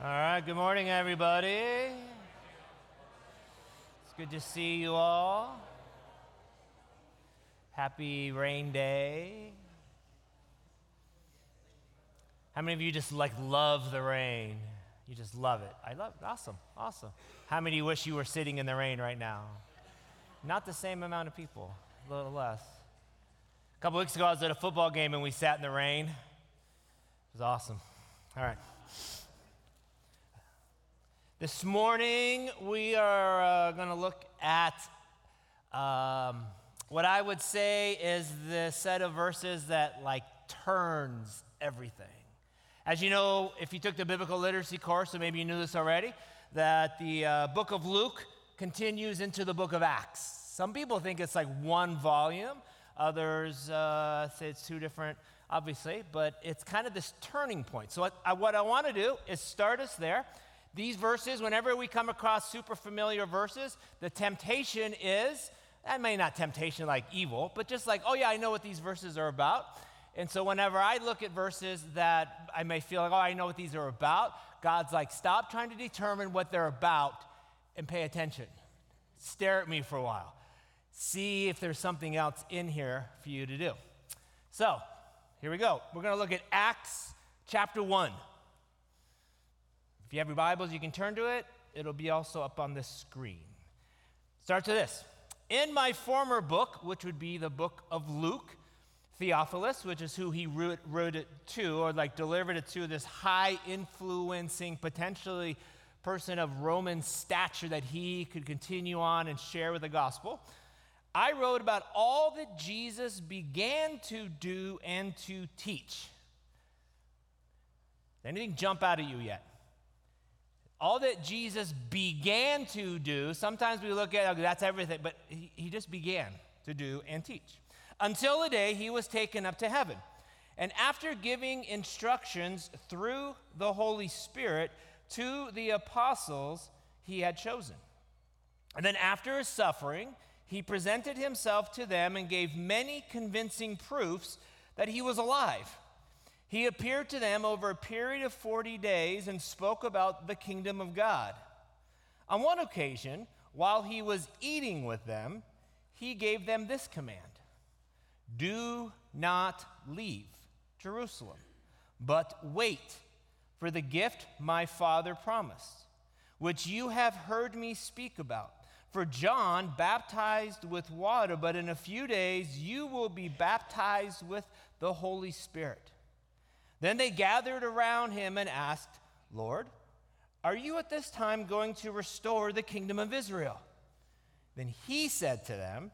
All right, good morning, everybody. It's good to see you all. Happy rain day. How many of you just like love the rain? You just love it. I love it. Awesome. Awesome. How many wish you were sitting in the rain right now? Not the same amount of people, a little less. A couple weeks ago, I was at a football game and we sat in the rain. It was awesome. All right. This morning, we are uh, going to look at um, what I would say is the set of verses that like turns everything. As you know, if you took the biblical literacy course, so maybe you knew this already, that the uh, book of Luke continues into the book of Acts. Some people think it's like one volume, others uh, say it's two different, obviously, but it's kind of this turning point. So, what I, what I want to do is start us there these verses, whenever we come across super familiar verses, the temptation is, that may not temptation like evil, but just like, oh yeah, I know what these verses are about. And so whenever I look at verses that I may feel like, oh, I know what these are about, God's like, stop trying to determine what they're about and pay attention. Stare at me for a while. See if there's something else in here for you to do. So, here we go. We're going to look at Acts chapter 1. If you have your Bibles, you can turn to it. It'll be also up on this screen. Start to this. In my former book, which would be the book of Luke, Theophilus, which is who he wrote, wrote it to, or like delivered it to, this high influencing, potentially person of Roman stature that he could continue on and share with the gospel. I wrote about all that Jesus began to do and to teach. Anything jump out at you yet? All that Jesus began to do, sometimes we look at, that's everything, but he, he just began to do and teach. Until the day he was taken up to heaven. And after giving instructions through the Holy Spirit to the apostles he had chosen. And then after his suffering, he presented himself to them and gave many convincing proofs that he was alive. He appeared to them over a period of 40 days and spoke about the kingdom of God. On one occasion, while he was eating with them, he gave them this command Do not leave Jerusalem, but wait for the gift my father promised, which you have heard me speak about. For John baptized with water, but in a few days you will be baptized with the Holy Spirit. Then they gathered around him and asked, Lord, are you at this time going to restore the kingdom of Israel? Then he said to them,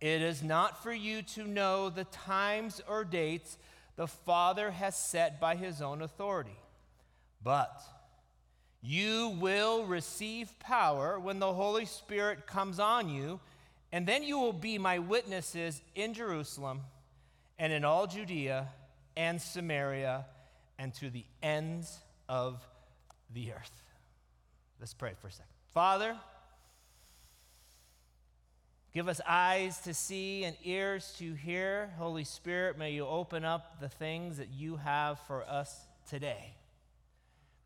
It is not for you to know the times or dates the Father has set by his own authority, but you will receive power when the Holy Spirit comes on you, and then you will be my witnesses in Jerusalem and in all Judea and Samaria and to the ends of the earth. Let's pray for a second. Father, give us eyes to see and ears to hear. Holy Spirit, may you open up the things that you have for us today.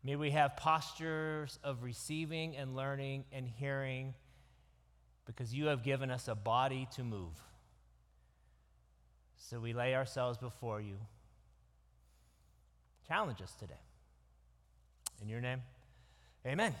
May we have postures of receiving and learning and hearing because you have given us a body to move. So we lay ourselves before you challenge us today. In your name, amen.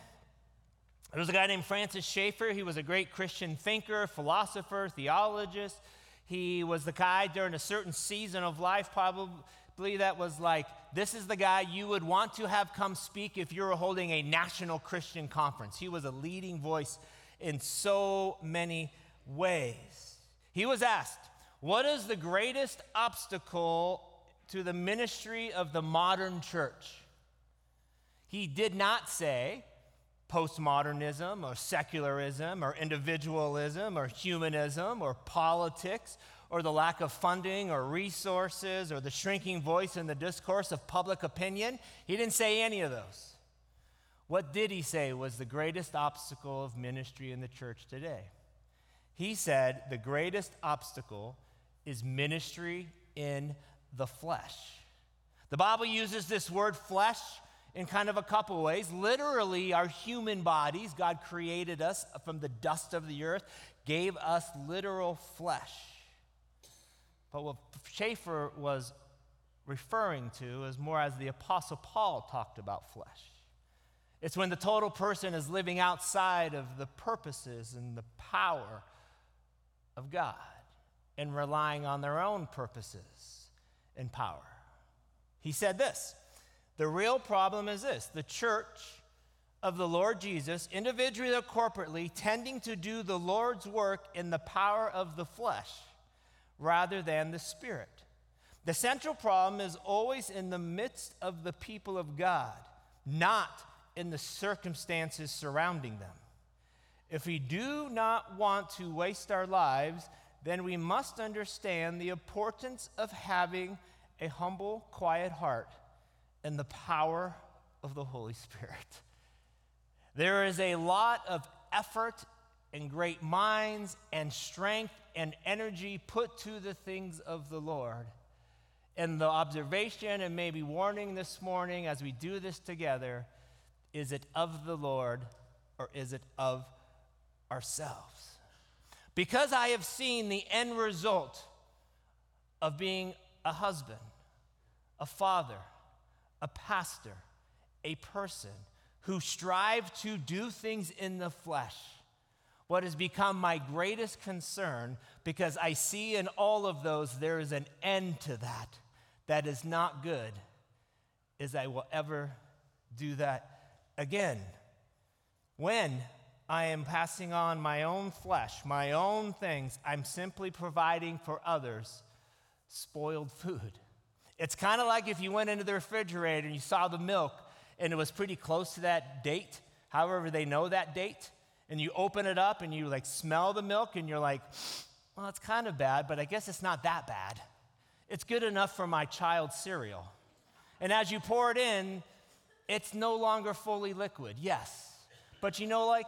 There was a guy named Francis Schaeffer. He was a great Christian thinker, philosopher, theologist. He was the guy during a certain season of life, probably that was like, this is the guy you would want to have come speak if you were holding a national Christian conference. He was a leading voice in so many ways. He was asked, What is the greatest obstacle to the ministry of the modern church. He did not say postmodernism or secularism or individualism or humanism or politics or the lack of funding or resources or the shrinking voice in the discourse of public opinion. He didn't say any of those. What did he say was the greatest obstacle of ministry in the church today? He said the greatest obstacle is ministry in the flesh. The Bible uses this word flesh in kind of a couple ways. Literally, our human bodies, God created us from the dust of the earth, gave us literal flesh. But what Schaeffer was referring to is more as the Apostle Paul talked about flesh. It's when the total person is living outside of the purposes and the power of God and relying on their own purposes and power. He said this The real problem is this the church of the Lord Jesus, individually or corporately, tending to do the Lord's work in the power of the flesh rather than the spirit. The central problem is always in the midst of the people of God, not in the circumstances surrounding them. If we do not want to waste our lives, then we must understand the importance of having a humble, quiet heart and the power of the Holy Spirit. There is a lot of effort and great minds and strength and energy put to the things of the Lord. And the observation and maybe warning this morning as we do this together is it of the Lord or is it of ourselves? Because I have seen the end result of being a husband, a father, a pastor, a person who strive to do things in the flesh. What has become my greatest concern, because I see in all of those there is an end to that that is not good, is I will ever do that again. When I am passing on my own flesh, my own things, I'm simply providing for others spoiled food. It's kind of like if you went into the refrigerator and you saw the milk and it was pretty close to that date, however, they know that date, and you open it up and you like smell the milk and you're like, well, it's kind of bad, but I guess it's not that bad. It's good enough for my child's cereal. And as you pour it in, it's no longer fully liquid, yes. But you know, like,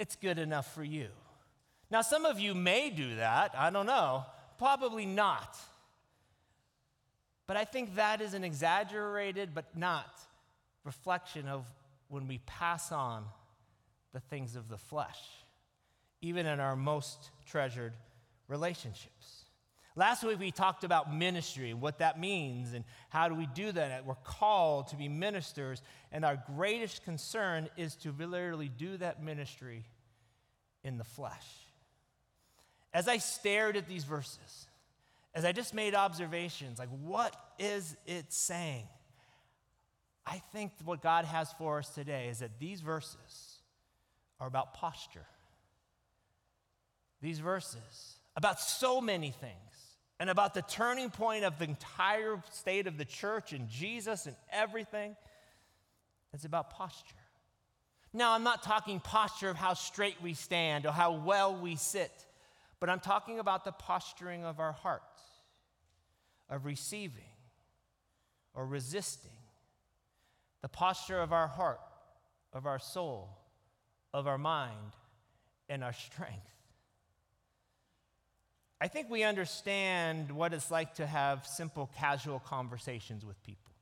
it's good enough for you. Now, some of you may do that. I don't know. Probably not. But I think that is an exaggerated but not reflection of when we pass on the things of the flesh, even in our most treasured relationships. Last week we talked about ministry, what that means, and how do we do that. We're called to be ministers, and our greatest concern is to literally do that ministry in the flesh. As I stared at these verses, as I just made observations, like what is it saying? I think what God has for us today is that these verses are about posture. These verses about so many things and about the turning point of the entire state of the church and Jesus and everything. It's about posture. Now, I'm not talking posture of how straight we stand or how well we sit, but I'm talking about the posturing of our hearts, of receiving or resisting, the posture of our heart, of our soul, of our mind, and our strength. I think we understand what it's like to have simple, casual conversations with people.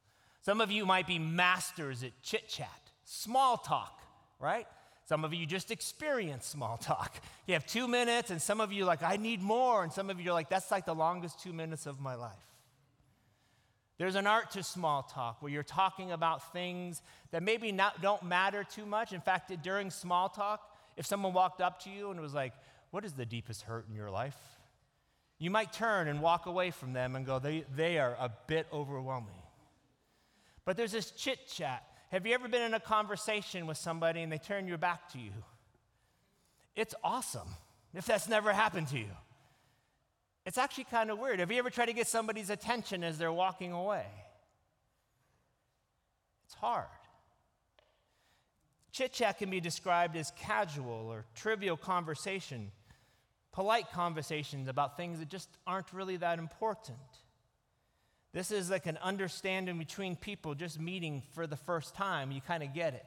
Some of you might be masters at chit chat, small talk, right? Some of you just experience small talk. You have two minutes, and some of you are like, I need more. And some of you are like, that's like the longest two minutes of my life. There's an art to small talk where you're talking about things that maybe not, don't matter too much. In fact, during small talk, if someone walked up to you and was like, What is the deepest hurt in your life? You might turn and walk away from them and go, they, they are a bit overwhelming. But there's this chit chat. Have you ever been in a conversation with somebody and they turn your back to you? It's awesome if that's never happened to you. It's actually kind of weird. Have you ever tried to get somebody's attention as they're walking away? It's hard. Chit chat can be described as casual or trivial conversation polite conversations about things that just aren't really that important. This is like an understanding between people just meeting for the first time. You kind of get it.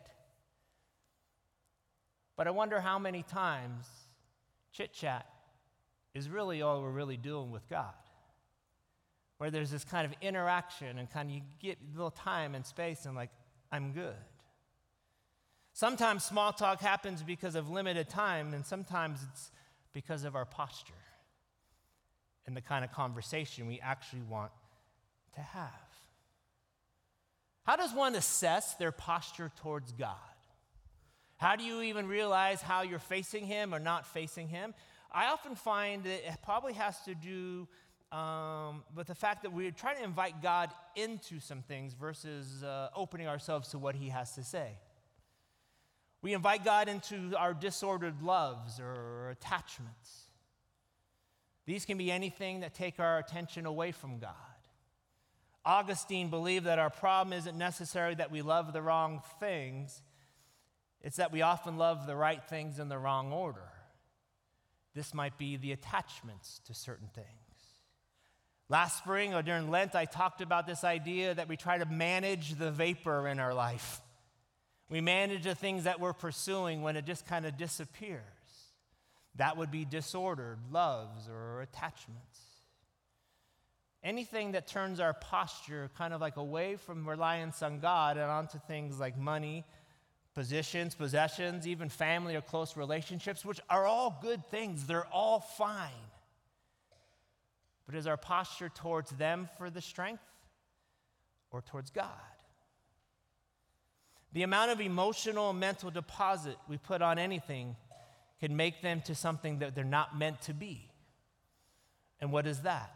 But I wonder how many times chit chat is really all we're really doing with God. Where there's this kind of interaction and kind of you get a little time and space and like, I'm good. Sometimes small talk happens because of limited time, and sometimes it's because of our posture and the kind of conversation we actually want to have. How does one assess their posture towards God? How do you even realize how you're facing Him or not facing Him? I often find that it probably has to do um, with the fact that we're trying to invite God into some things versus uh, opening ourselves to what He has to say. We invite God into our disordered loves or attachments. These can be anything that take our attention away from God. Augustine believed that our problem isn't necessarily that we love the wrong things, it's that we often love the right things in the wrong order. This might be the attachments to certain things. Last spring or during Lent, I talked about this idea that we try to manage the vapor in our life. We manage the things that we're pursuing when it just kind of disappears. That would be disordered loves or attachments. Anything that turns our posture kind of like away from reliance on God and onto things like money, positions, possessions, even family or close relationships, which are all good things. They're all fine. But is our posture towards them for the strength or towards God? The amount of emotional and mental deposit we put on anything can make them to something that they're not meant to be. And what is that?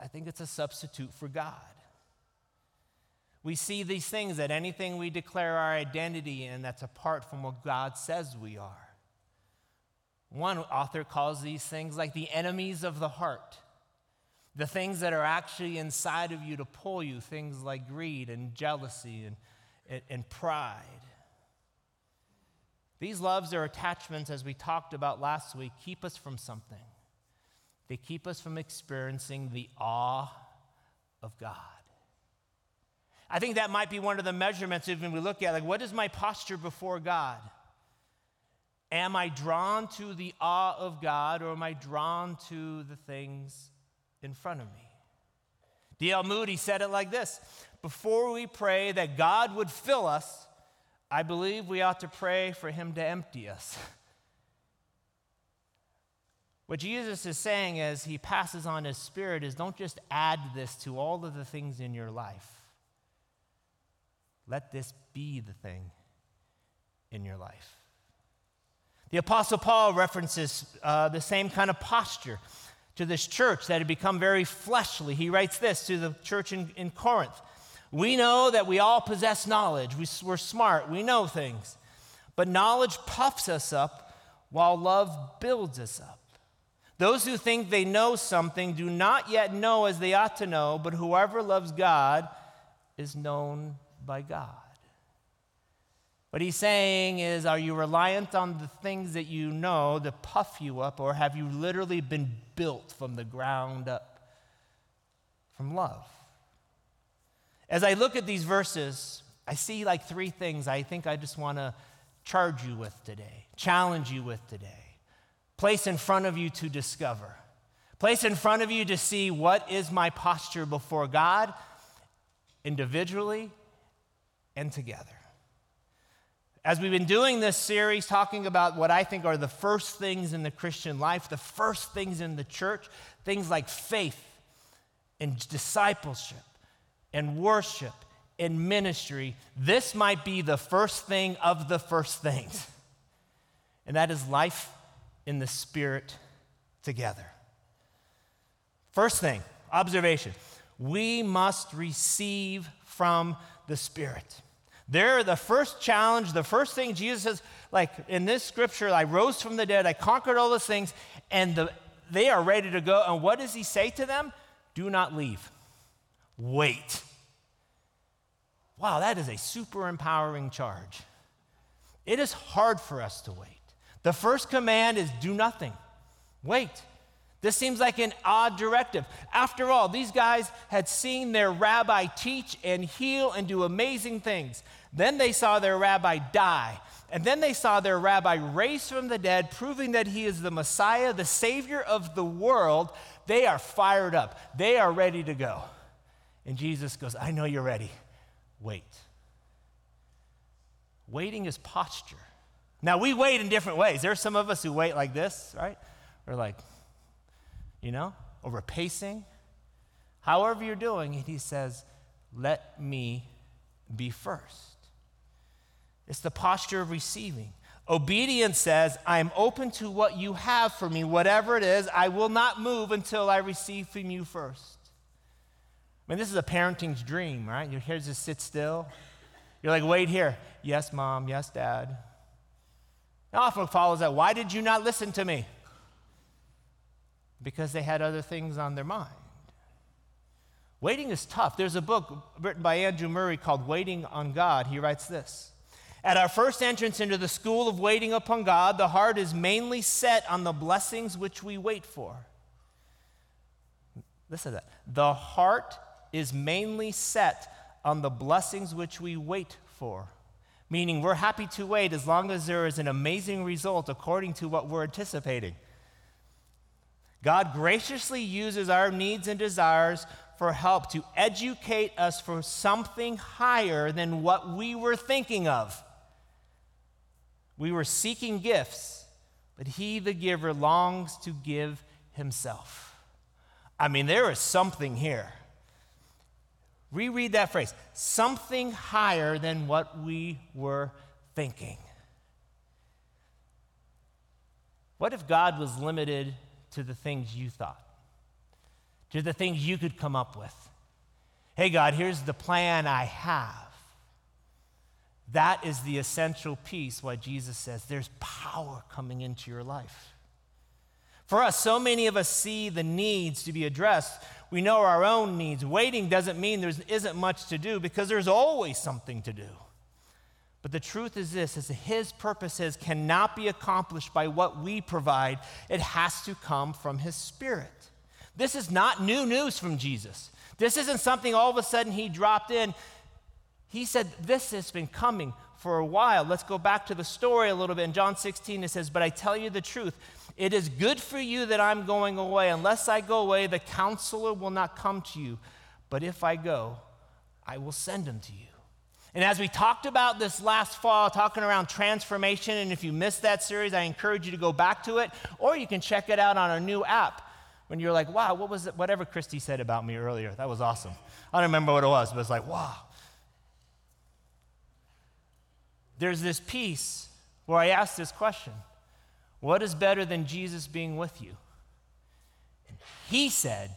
I think it's a substitute for God. We see these things that anything we declare our identity in that's apart from what God says we are. One author calls these things like the enemies of the heart. The things that are actually inside of you to pull you, things like greed and jealousy and, and, and pride. These loves or attachments, as we talked about last week, keep us from something. They keep us from experiencing the awe of God. I think that might be one of the measurements even we look at like what is my posture before God? Am I drawn to the awe of God or am I drawn to the things in front of me? D.L. Moody said it like this Before we pray that God would fill us, I believe we ought to pray for Him to empty us. What Jesus is saying as he passes on his spirit is don't just add this to all of the things in your life. Let this be the thing in your life. The Apostle Paul references uh, the same kind of posture to this church that had become very fleshly. He writes this to the church in, in Corinth We know that we all possess knowledge, we, we're smart, we know things, but knowledge puffs us up while love builds us up. Those who think they know something do not yet know as they ought to know, but whoever loves God is known by God. What he's saying is, are you reliant on the things that you know to puff you up, or have you literally been built from the ground up from love? As I look at these verses, I see like three things I think I just want to charge you with today, challenge you with today place in front of you to discover. Place in front of you to see what is my posture before God, individually and together. As we've been doing this series, talking about what I think are the first things in the Christian life, the first things in the church, things like faith and discipleship and worship and ministry, this might be the first thing of the first things. And that is life in the Spirit together. First thing, observation we must receive from the Spirit. There, the first challenge, the first thing Jesus says, like in this scripture, I rose from the dead, I conquered all those things, and the, they are ready to go. And what does he say to them? Do not leave. Wait. Wow, that is a super empowering charge. It is hard for us to wait. The first command is do nothing, wait. This seems like an odd directive. After all, these guys had seen their rabbi teach and heal and do amazing things. Then they saw their rabbi die. And then they saw their rabbi raised from the dead, proving that he is the Messiah, the Savior of the world. They are fired up. They are ready to go. And Jesus goes, I know you're ready. Wait. Waiting is posture. Now, we wait in different ways. There are some of us who wait like this, right? Or like, you know, or we're pacing. However, you're doing it, he says, let me be first. It's the posture of receiving. Obedience says, I am open to what you have for me, whatever it is. I will not move until I receive from you first. I mean, this is a parenting's dream, right? You're just to sit still. You're like, wait here. Yes, mom. Yes, dad. Often follows that. Why did you not listen to me? Because they had other things on their mind. Waiting is tough. There's a book written by Andrew Murray called Waiting on God. He writes this At our first entrance into the school of waiting upon God, the heart is mainly set on the blessings which we wait for. Listen to that. The heart is mainly set on the blessings which we wait for. Meaning, we're happy to wait as long as there is an amazing result according to what we're anticipating. God graciously uses our needs and desires for help to educate us for something higher than what we were thinking of. We were seeking gifts, but He, the giver, longs to give Himself. I mean, there is something here. Reread that phrase something higher than what we were thinking. What if God was limited to the things you thought, to the things you could come up with? Hey, God, here's the plan I have. That is the essential piece why Jesus says there's power coming into your life. For us, so many of us see the needs to be addressed we know our own needs. Waiting doesn't mean there isn't much to do because there's always something to do. But the truth is this is his purposes cannot be accomplished by what we provide. It has to come from his spirit. This is not new news from Jesus. This isn't something all of a sudden he dropped in. He said this has been coming for a while. Let's go back to the story a little bit. In John 16, it says, But I tell you the truth, it is good for you that I'm going away. Unless I go away, the counselor will not come to you. But if I go, I will send him to you. And as we talked about this last fall, talking around transformation, and if you missed that series, I encourage you to go back to it, or you can check it out on our new app. When you're like, wow, what was it? Whatever Christy said about me earlier, that was awesome. I don't remember what it was, but it's like, wow. There's this piece where I asked this question what is better than Jesus being with you? And he said,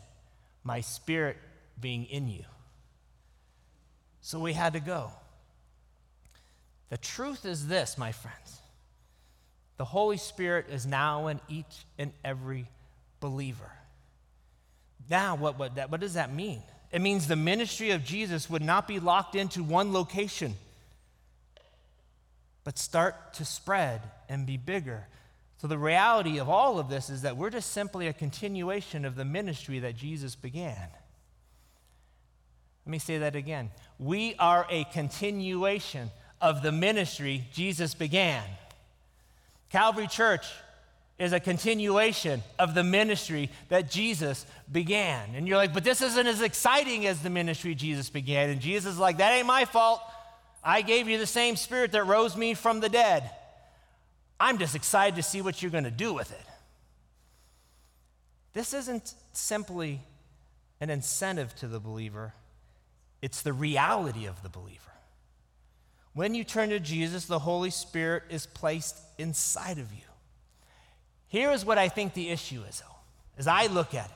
My spirit being in you. So we had to go. The truth is this, my friends the Holy Spirit is now in each and every believer. Now, what, what, that, what does that mean? It means the ministry of Jesus would not be locked into one location, but start to spread and be bigger. So, the reality of all of this is that we're just simply a continuation of the ministry that Jesus began. Let me say that again. We are a continuation of the ministry Jesus began. Calvary Church is a continuation of the ministry that Jesus began. And you're like, but this isn't as exciting as the ministry Jesus began. And Jesus is like, that ain't my fault. I gave you the same spirit that rose me from the dead. I'm just excited to see what you're going to do with it. This isn't simply an incentive to the believer, it's the reality of the believer. When you turn to Jesus, the Holy Spirit is placed inside of you. Here is what I think the issue is, though, as I look at it.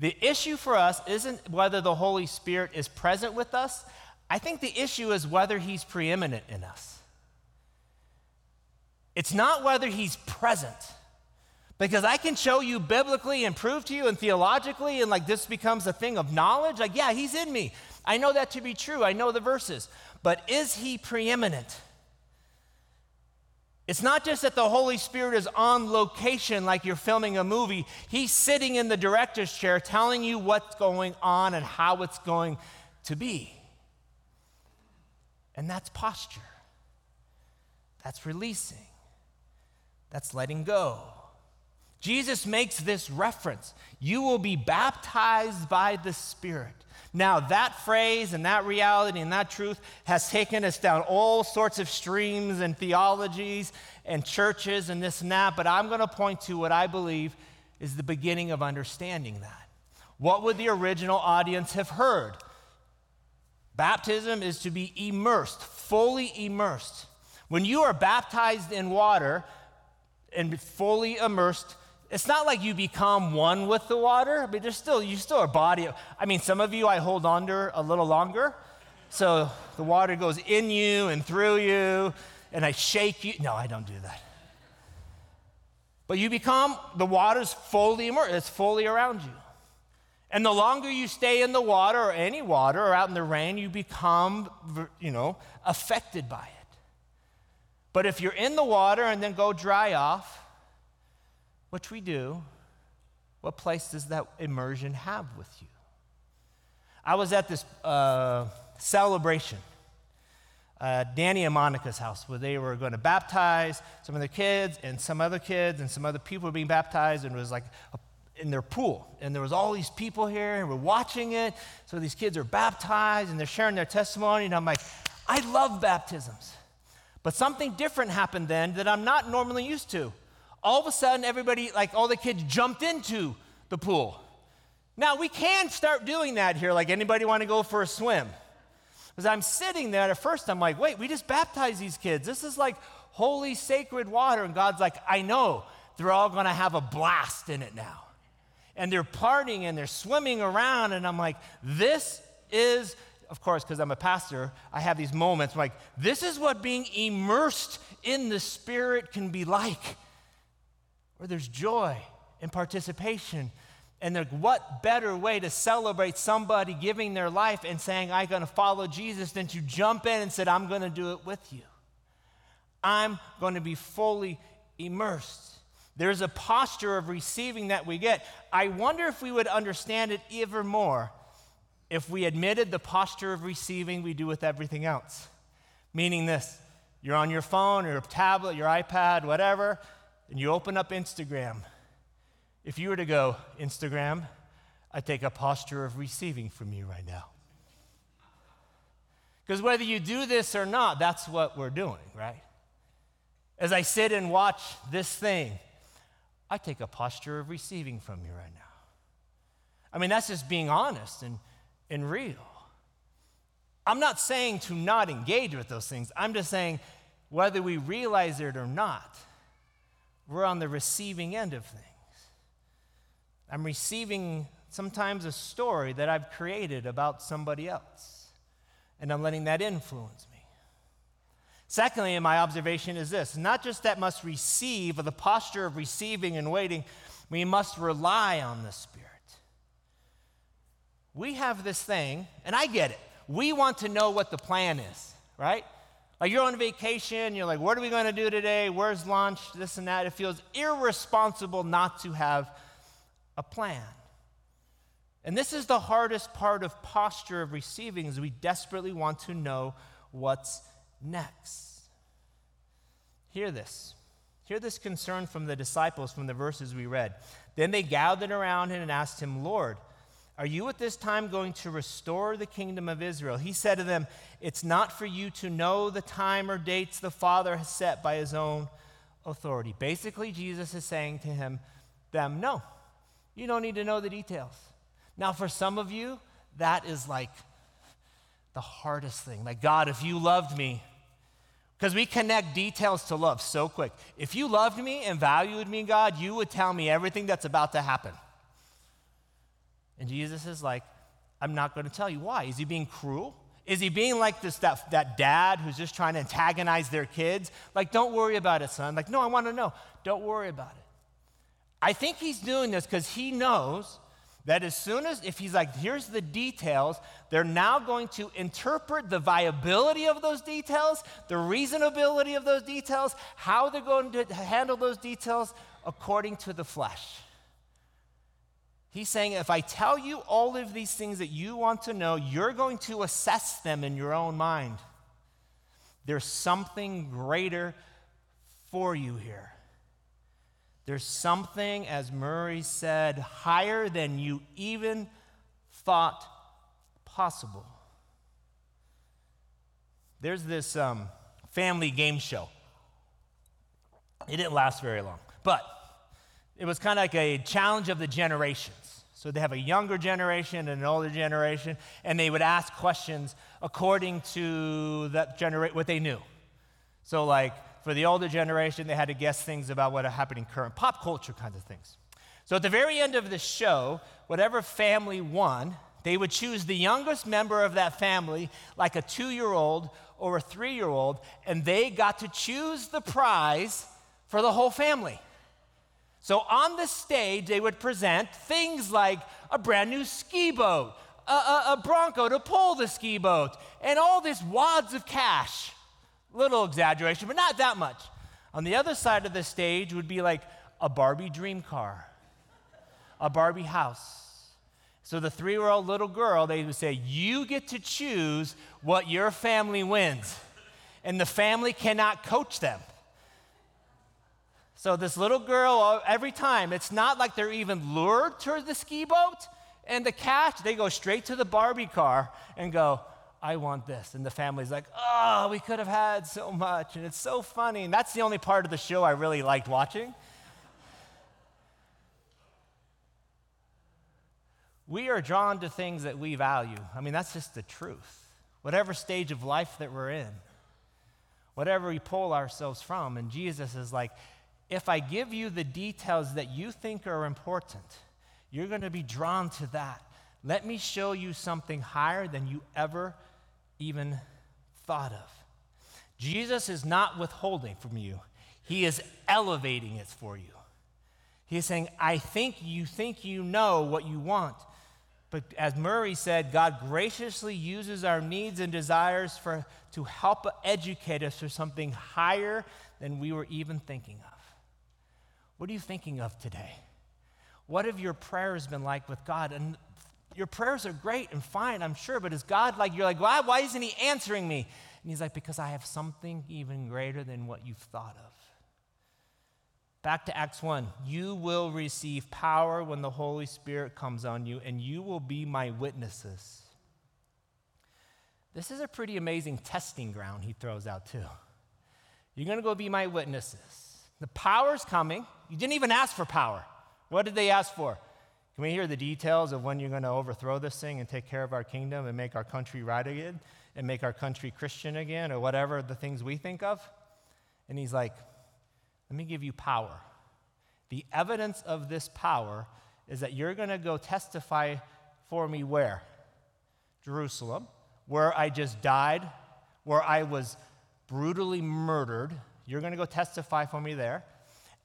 The issue for us isn't whether the Holy Spirit is present with us. I think the issue is whether he's preeminent in us. It's not whether he's present. Because I can show you biblically and prove to you and theologically, and like this becomes a thing of knowledge. Like, yeah, he's in me. I know that to be true. I know the verses. But is he preeminent? It's not just that the Holy Spirit is on location like you're filming a movie, He's sitting in the director's chair telling you what's going on and how it's going to be. And that's posture, that's releasing. That's letting go. Jesus makes this reference you will be baptized by the Spirit. Now, that phrase and that reality and that truth has taken us down all sorts of streams and theologies and churches and this and that, but I'm going to point to what I believe is the beginning of understanding that. What would the original audience have heard? Baptism is to be immersed, fully immersed. When you are baptized in water and fully immersed, it's not like you become one with the water. but there's still, you still are body. I mean, some of you I hold under a little longer. So the water goes in you and through you, and I shake you. No, I don't do that. But you become, the water's fully immersed, it's fully around you. And the longer you stay in the water or any water or out in the rain, you become, you know, affected by it. But if you're in the water and then go dry off, which we do, what place does that immersion have with you? I was at this uh, celebration, uh, Danny and Monica's house, where they were going to baptize some of the kids and some other kids, and some other people were being baptized, and it was like a, in their pool. And there was all these people here, and we're watching it. So these kids are baptized, and they're sharing their testimony, and I'm like, I love baptisms. But something different happened then that I'm not normally used to all of a sudden everybody, like all the kids jumped into the pool. Now we can start doing that here. Like anybody want to go for a swim? As I'm sitting there at first, I'm like, wait, we just baptized these kids. This is like holy, sacred water. And God's like, I know. They're all going to have a blast in it now. And they're partying and they're swimming around. And I'm like, this is, of course, because I'm a pastor, I have these moments I'm like, this is what being immersed in the Spirit can be like where there's joy and participation. And like, what better way to celebrate somebody giving their life and saying, I'm going to follow Jesus than to jump in and say, I'm going to do it with you. I'm going to be fully immersed. There's a posture of receiving that we get. I wonder if we would understand it even more if we admitted the posture of receiving we do with everything else. Meaning this you're on your phone or your tablet, your iPad, whatever, and you open up Instagram, if you were to go, Instagram, I take a posture of receiving from you right now. Because whether you do this or not, that's what we're doing, right? As I sit and watch this thing, I take a posture of receiving from you right now. I mean, that's just being honest and, and real. I'm not saying to not engage with those things. I'm just saying whether we realize it or not, we're on the receiving end of things. I'm receiving sometimes a story that I've created about somebody else, and I'm letting that influence me. Secondly, in my observation is this not just that must receive, or the posture of receiving and waiting, we must rely on the Spirit. We have this thing, and I get it. We want to know what the plan is, right? Like you're on vacation, you're like, what are we going to do today? Where's lunch? This and that. It feels irresponsible not to have a plan. And this is the hardest part of posture of receiving is we desperately want to know what's next. Hear this. Hear this concern from the disciples from the verses we read. Then they gathered around him and asked him, Lord, are you at this time going to restore the kingdom of Israel? He said to them, It's not for you to know the time or dates the Father has set by his own authority. Basically, Jesus is saying to him, them, No, you don't need to know the details. Now, for some of you, that is like the hardest thing. Like, God, if you loved me, because we connect details to love so quick. If you loved me and valued me, God, you would tell me everything that's about to happen. And Jesus is like, I'm not going to tell you. Why? Is he being cruel? Is he being like this that, that dad who's just trying to antagonize their kids? Like, don't worry about it, son. Like, no, I want to know. Don't worry about it. I think he's doing this because he knows that as soon as, if he's like, here's the details, they're now going to interpret the viability of those details, the reasonability of those details, how they're going to handle those details according to the flesh. He's saying, if I tell you all of these things that you want to know, you're going to assess them in your own mind. There's something greater for you here. There's something, as Murray said, higher than you even thought possible. There's this um, family game show. It didn't last very long, but it was kind of like a challenge of the generations. So they have a younger generation and an older generation, and they would ask questions according to that generate what they knew. So, like for the older generation, they had to guess things about what are happening current, pop culture kinds of things. So at the very end of the show, whatever family won, they would choose the youngest member of that family, like a two year old or a three year old, and they got to choose the prize for the whole family. So on the stage, they would present things like a brand new ski boat, a, a, a Bronco to pull the ski boat, and all this wads of cash. Little exaggeration, but not that much. On the other side of the stage would be like a Barbie dream car, a Barbie house. So the three year old little girl, they would say, You get to choose what your family wins. And the family cannot coach them. So this little girl, every time, it's not like they're even lured to the ski boat and the cash. They go straight to the Barbie car and go, I want this. And the family's like, oh, we could have had so much. And it's so funny. And that's the only part of the show I really liked watching. We are drawn to things that we value. I mean, that's just the truth. Whatever stage of life that we're in, whatever we pull ourselves from. And Jesus is like, if I give you the details that you think are important, you're going to be drawn to that. Let me show you something higher than you ever even thought of. Jesus is not withholding from you, He is elevating it for you. He is saying, I think you think you know what you want. But as Murray said, God graciously uses our needs and desires for, to help educate us for something higher than we were even thinking of. What are you thinking of today? What have your prayers been like with God? And your prayers are great and fine, I'm sure, but is God like, you're like, why, why isn't He answering me? And He's like, because I have something even greater than what you've thought of. Back to Acts 1. You will receive power when the Holy Spirit comes on you, and you will be my witnesses. This is a pretty amazing testing ground he throws out, too. You're going to go be my witnesses. The power's coming. You didn't even ask for power. What did they ask for? Can we hear the details of when you're going to overthrow this thing and take care of our kingdom and make our country right again and make our country Christian again or whatever the things we think of? And he's like, let me give you power. The evidence of this power is that you're going to go testify for me where? Jerusalem, where I just died, where I was brutally murdered. You're going to go testify for me there.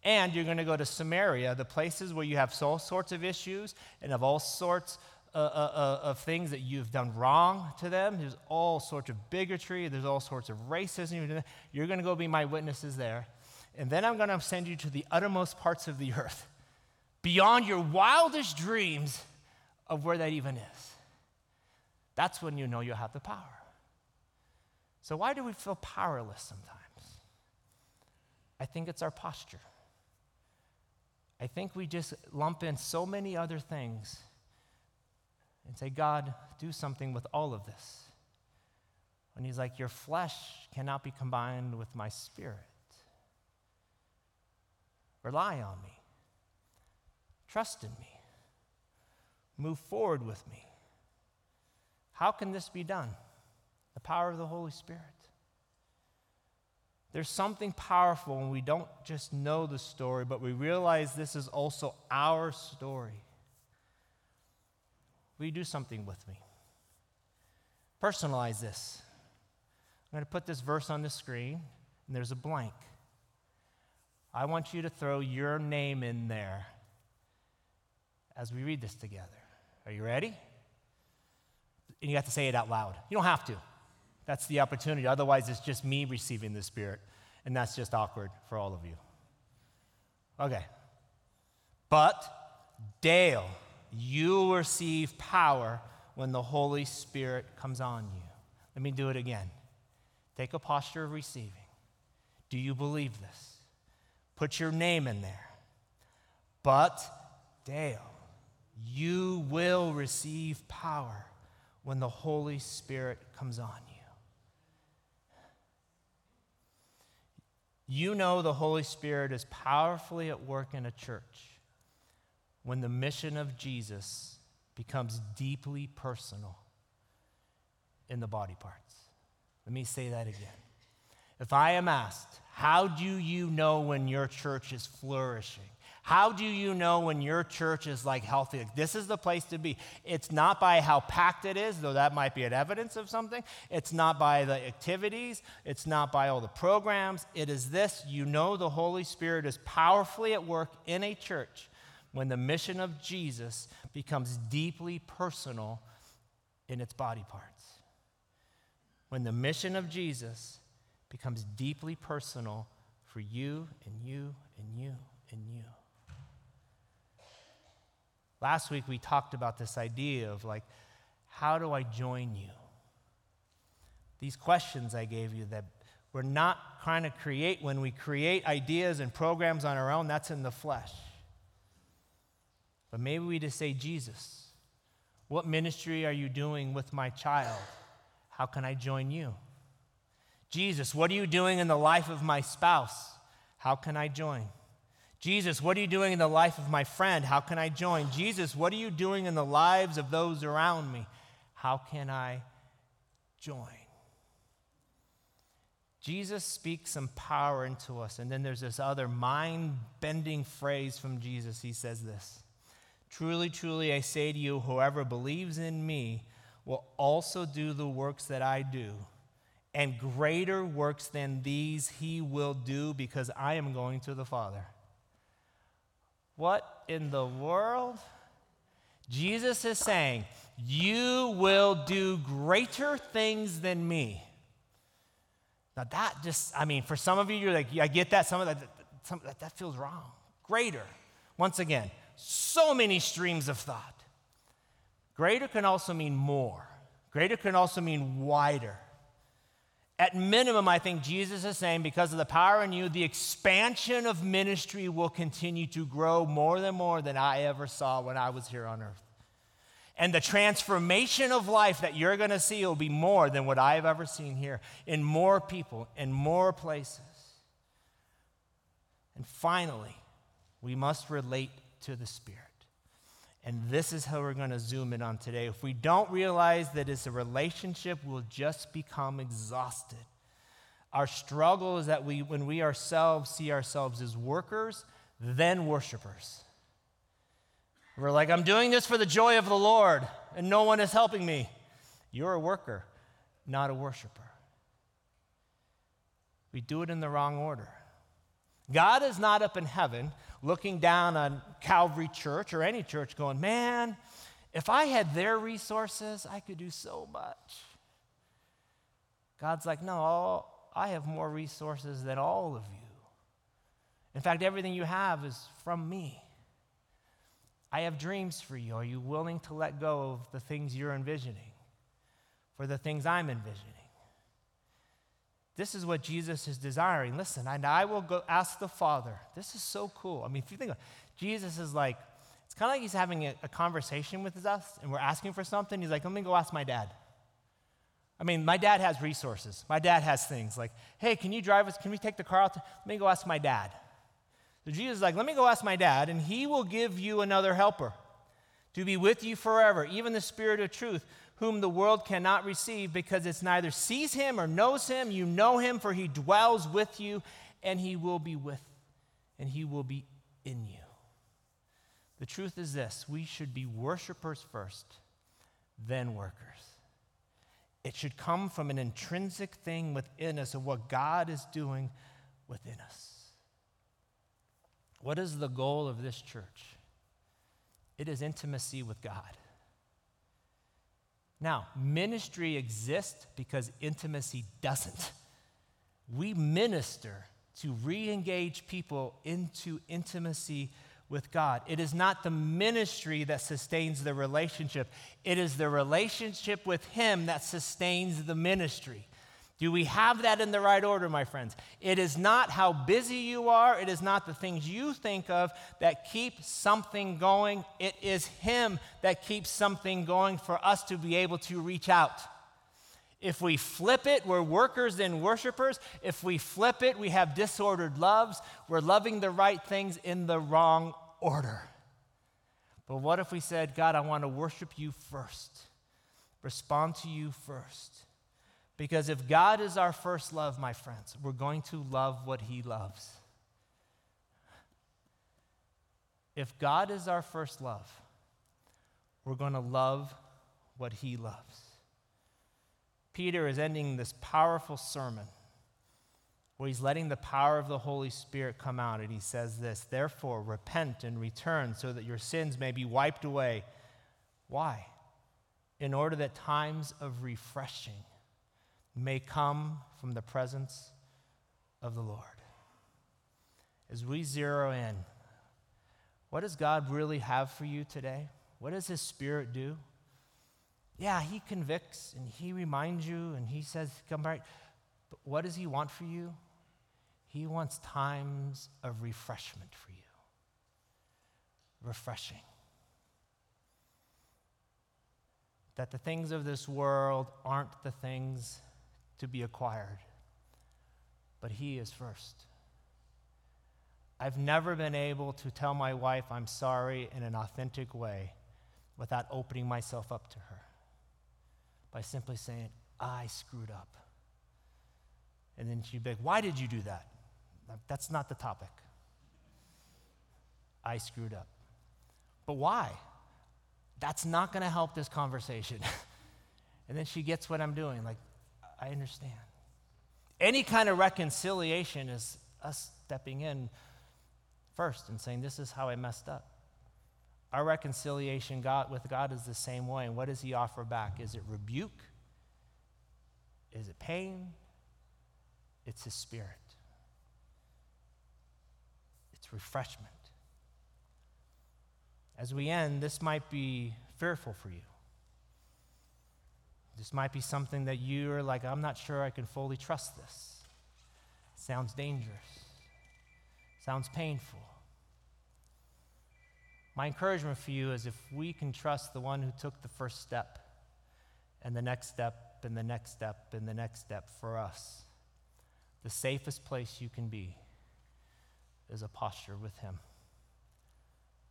And you're going to go to Samaria, the places where you have all sorts of issues and of all sorts uh, uh, uh, of things that you've done wrong to them. There's all sorts of bigotry, there's all sorts of racism. You're going to go be my witnesses there. And then I'm going to send you to the uttermost parts of the earth, beyond your wildest dreams of where that even is. That's when you know you have the power. So, why do we feel powerless sometimes? I think it's our posture. I think we just lump in so many other things and say, God, do something with all of this. And he's like, Your flesh cannot be combined with my spirit. Rely on me. Trust in me. Move forward with me. How can this be done? The power of the Holy Spirit. There's something powerful when we don't just know the story, but we realize this is also our story. Will you do something with me? Personalize this. I'm going to put this verse on the screen, and there's a blank. I want you to throw your name in there as we read this together. Are you ready? And you have to say it out loud. You don't have to. That's the opportunity. Otherwise, it's just me receiving the Spirit, and that's just awkward for all of you. Okay. But, Dale, you will receive power when the Holy Spirit comes on you. Let me do it again. Take a posture of receiving. Do you believe this? Put your name in there. But, Dale, you will receive power when the Holy Spirit comes on you. You know the Holy Spirit is powerfully at work in a church when the mission of Jesus becomes deeply personal in the body parts. Let me say that again. If I am asked, how do you know when your church is flourishing? How do you know when your church is like healthy? Like, This is the place to be. It's not by how packed it is, though that might be an evidence of something. It's not by the activities. It's not by all the programs. It is this you know the Holy Spirit is powerfully at work in a church when the mission of Jesus becomes deeply personal in its body parts. When the mission of Jesus becomes deeply personal for you and you and you and you. Last week we talked about this idea of like, how do I join you? These questions I gave you that we're not trying to create when we create ideas and programs on our own, that's in the flesh. But maybe we just say, Jesus, what ministry are you doing with my child? How can I join you? Jesus, what are you doing in the life of my spouse? How can I join? Jesus, what are you doing in the life of my friend? How can I join? Jesus, what are you doing in the lives of those around me? How can I join? Jesus speaks some power into us. And then there's this other mind bending phrase from Jesus. He says this Truly, truly, I say to you, whoever believes in me will also do the works that I do. And greater works than these he will do because I am going to the Father. What in the world? Jesus is saying, You will do greater things than me. Now, that just, I mean, for some of you, you're like, I get that. Some of that, some, that, that feels wrong. Greater. Once again, so many streams of thought. Greater can also mean more, greater can also mean wider. At minimum, I think Jesus is saying because of the power in you, the expansion of ministry will continue to grow more than more than I ever saw when I was here on earth. And the transformation of life that you're going to see will be more than what I have ever seen here in more people, in more places. And finally, we must relate to the Spirit. And this is how we're going to zoom in on today. If we don't realize that it's a relationship, we'll just become exhausted. Our struggle is that we, when we ourselves see ourselves as workers, then worshipers. We're like, I'm doing this for the joy of the Lord, and no one is helping me. You're a worker, not a worshiper. We do it in the wrong order. God is not up in heaven looking down on Calvary Church or any church going, man, if I had their resources, I could do so much. God's like, no, I have more resources than all of you. In fact, everything you have is from me. I have dreams for you. Are you willing to let go of the things you're envisioning for the things I'm envisioning? This is what Jesus is desiring. Listen, and I will go ask the Father. This is so cool. I mean, if you think Jesus is like, it's kind of like he's having a, a conversation with us and we're asking for something. He's like, let me go ask my dad. I mean, my dad has resources. My dad has things like, hey, can you drive us? Can we take the car out? Let me go ask my dad. So Jesus is like, let me go ask my dad, and he will give you another helper to be with you forever, even the Spirit of truth, whom the world cannot receive because it's neither sees him or knows him. You know him, for he dwells with you, and he will be with, and he will be in you. The truth is this we should be worshipers first, then workers. It should come from an intrinsic thing within us of what God is doing within us. What is the goal of this church? It is intimacy with God. Now, ministry exists because intimacy doesn't. We minister to re engage people into intimacy with God. It is not the ministry that sustains the relationship, it is the relationship with Him that sustains the ministry. Do we have that in the right order, my friends? It is not how busy you are, it is not the things you think of that keep something going. It is Him that keeps something going for us to be able to reach out. If we flip it, we're workers and worshipers. If we flip it, we have disordered loves. We're loving the right things in the wrong order. But what if we said, God, I want to worship you first, respond to you first? Because if God is our first love, my friends, we're going to love what He loves. If God is our first love, we're going to love what He loves. Peter is ending this powerful sermon where he's letting the power of the Holy Spirit come out, and he says this Therefore, repent and return so that your sins may be wiped away. Why? In order that times of refreshing may come from the presence of the Lord. As we zero in, what does God really have for you today? What does His Spirit do? Yeah, He convicts and He reminds you and He says, Come back. But what does He want for you? He wants times of refreshment for you. Refreshing. That the things of this world aren't the things to be acquired, but He is first. I've never been able to tell my wife I'm sorry in an authentic way without opening myself up to her by simply saying, I screwed up. And then she'd be like, Why did you do that? That's not the topic. I screwed up. But why? That's not going to help this conversation. and then she gets what I'm doing. Like, I understand. Any kind of reconciliation is us stepping in first and saying, This is how I messed up. Our reconciliation God, with God is the same way. And what does He offer back? Is it rebuke? Is it pain? It's His Spirit, it's refreshment. As we end, this might be fearful for you. This might be something that you're like, I'm not sure I can fully trust this. Sounds dangerous. Sounds painful. My encouragement for you is if we can trust the one who took the first step, and the next step, and the next step, and the next step for us, the safest place you can be is a posture with Him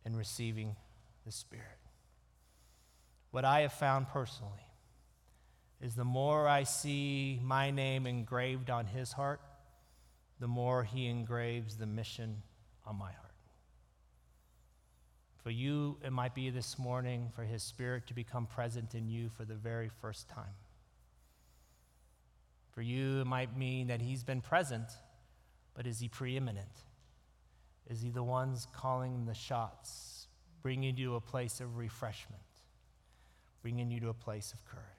and receiving the Spirit. What I have found personally is the more I see my name engraved on his heart, the more he engraves the mission on my heart. For you, it might be this morning for his spirit to become present in you for the very first time. For you, it might mean that he's been present, but is he preeminent? Is he the ones calling the shots, bringing you to a place of refreshment, bringing you to a place of courage?